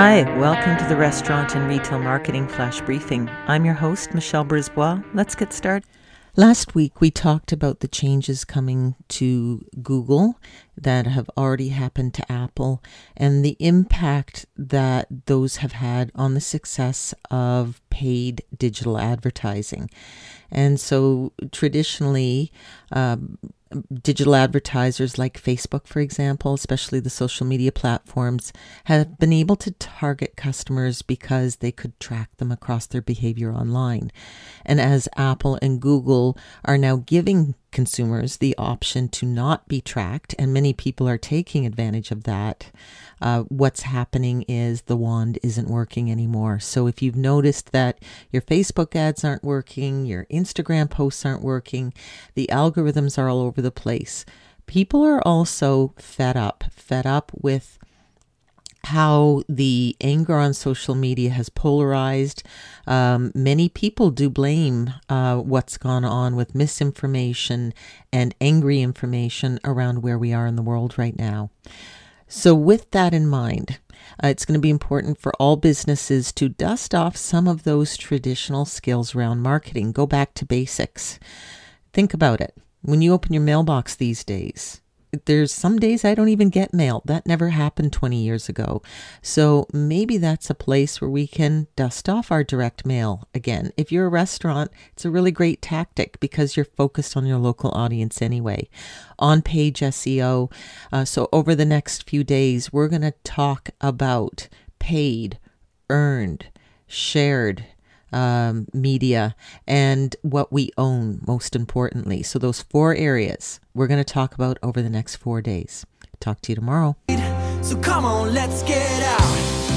Hi, welcome to the Restaurant and Retail Marketing Flash Briefing. I'm your host, Michelle Brisbois. Let's get started. Last week, we talked about the changes coming to Google that have already happened to Apple and the impact that those have had on the success of paid digital advertising. And so, traditionally, um, digital advertisers like Facebook, for example, especially the social media platforms, have been able to target customers because they could track them across their behavior online. And as Apple and Google are now giving consumers the option to not be tracked, and many people are taking advantage of that. Uh, what's happening is the wand isn't working anymore. So if you've noticed that your Facebook ads aren't working, your Instagram posts aren't working, the algorithms are all over the place. People are also fed up, fed up with how the anger on social media has polarized. Um, many people do blame uh, what's gone on with misinformation and angry information around where we are in the world right now. So, with that in mind, uh, it's going to be important for all businesses to dust off some of those traditional skills around marketing. Go back to basics. Think about it. When you open your mailbox these days, there's some days I don't even get mail. That never happened 20 years ago. So maybe that's a place where we can dust off our direct mail again. If you're a restaurant, it's a really great tactic because you're focused on your local audience anyway. On page SEO. Uh, so over the next few days, we're going to talk about paid, earned, shared, um, media and what we own, most importantly. So, those four areas we're going to talk about over the next four days. Talk to you tomorrow. So, come on, let's get out.